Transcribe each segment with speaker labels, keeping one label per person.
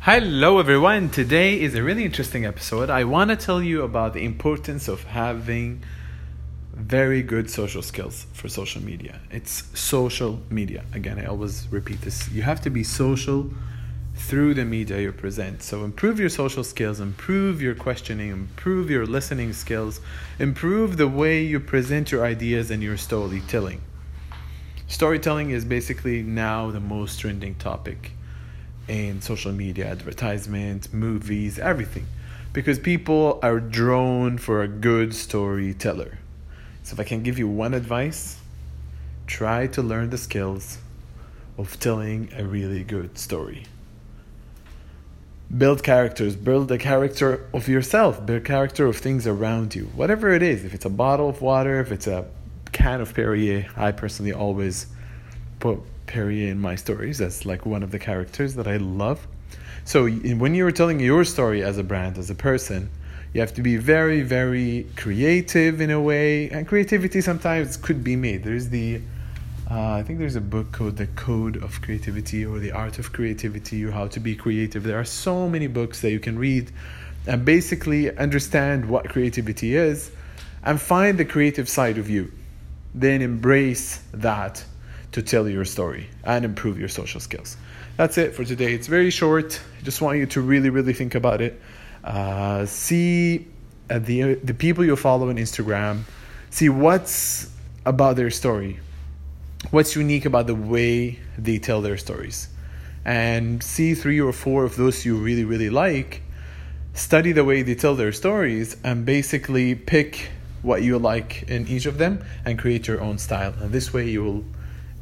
Speaker 1: Hello, everyone. Today is a really interesting episode. I want to tell you about the importance of having very good social skills for social media. It's social media. Again, I always repeat this. You have to be social through the media you present. So, improve your social skills, improve your questioning, improve your listening skills, improve the way you present your ideas and your storytelling. Storytelling is basically now the most trending topic in social media, advertisements, movies, everything. Because people are drawn for a good storyteller. So, if I can give you one advice, try to learn the skills of telling a really good story. Build characters, build a character of yourself, build character of things around you, whatever it is. If it's a bottle of water, if it's a can of Perrier, I personally always put Perrier in my stories. as like one of the characters that I love. So when you're telling your story as a brand, as a person, you have to be very, very creative in a way. And creativity sometimes could be made. There's the, uh, I think there's a book called The Code of Creativity or The Art of Creativity or How to Be Creative. There are so many books that you can read and basically understand what creativity is and find the creative side of you. Then embrace that to tell your story and improve your social skills. That's it for today. It's very short. I just want you to really, really think about it. Uh, see uh, the the people you follow on Instagram. See what's about their story. What's unique about the way they tell their stories, and see three or four of those you really, really like. Study the way they tell their stories, and basically pick what you like in each of them and create your own style. And this way, you will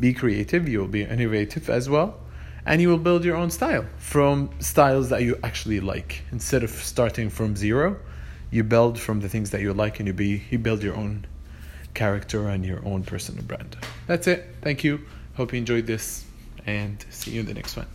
Speaker 1: be creative, you will be innovative as well, and you will build your own style from styles that you actually like. Instead of starting from zero, you build from the things that you like and you be you build your own character and your own personal brand. That's it. Thank you. Hope you enjoyed this and see you in the next one.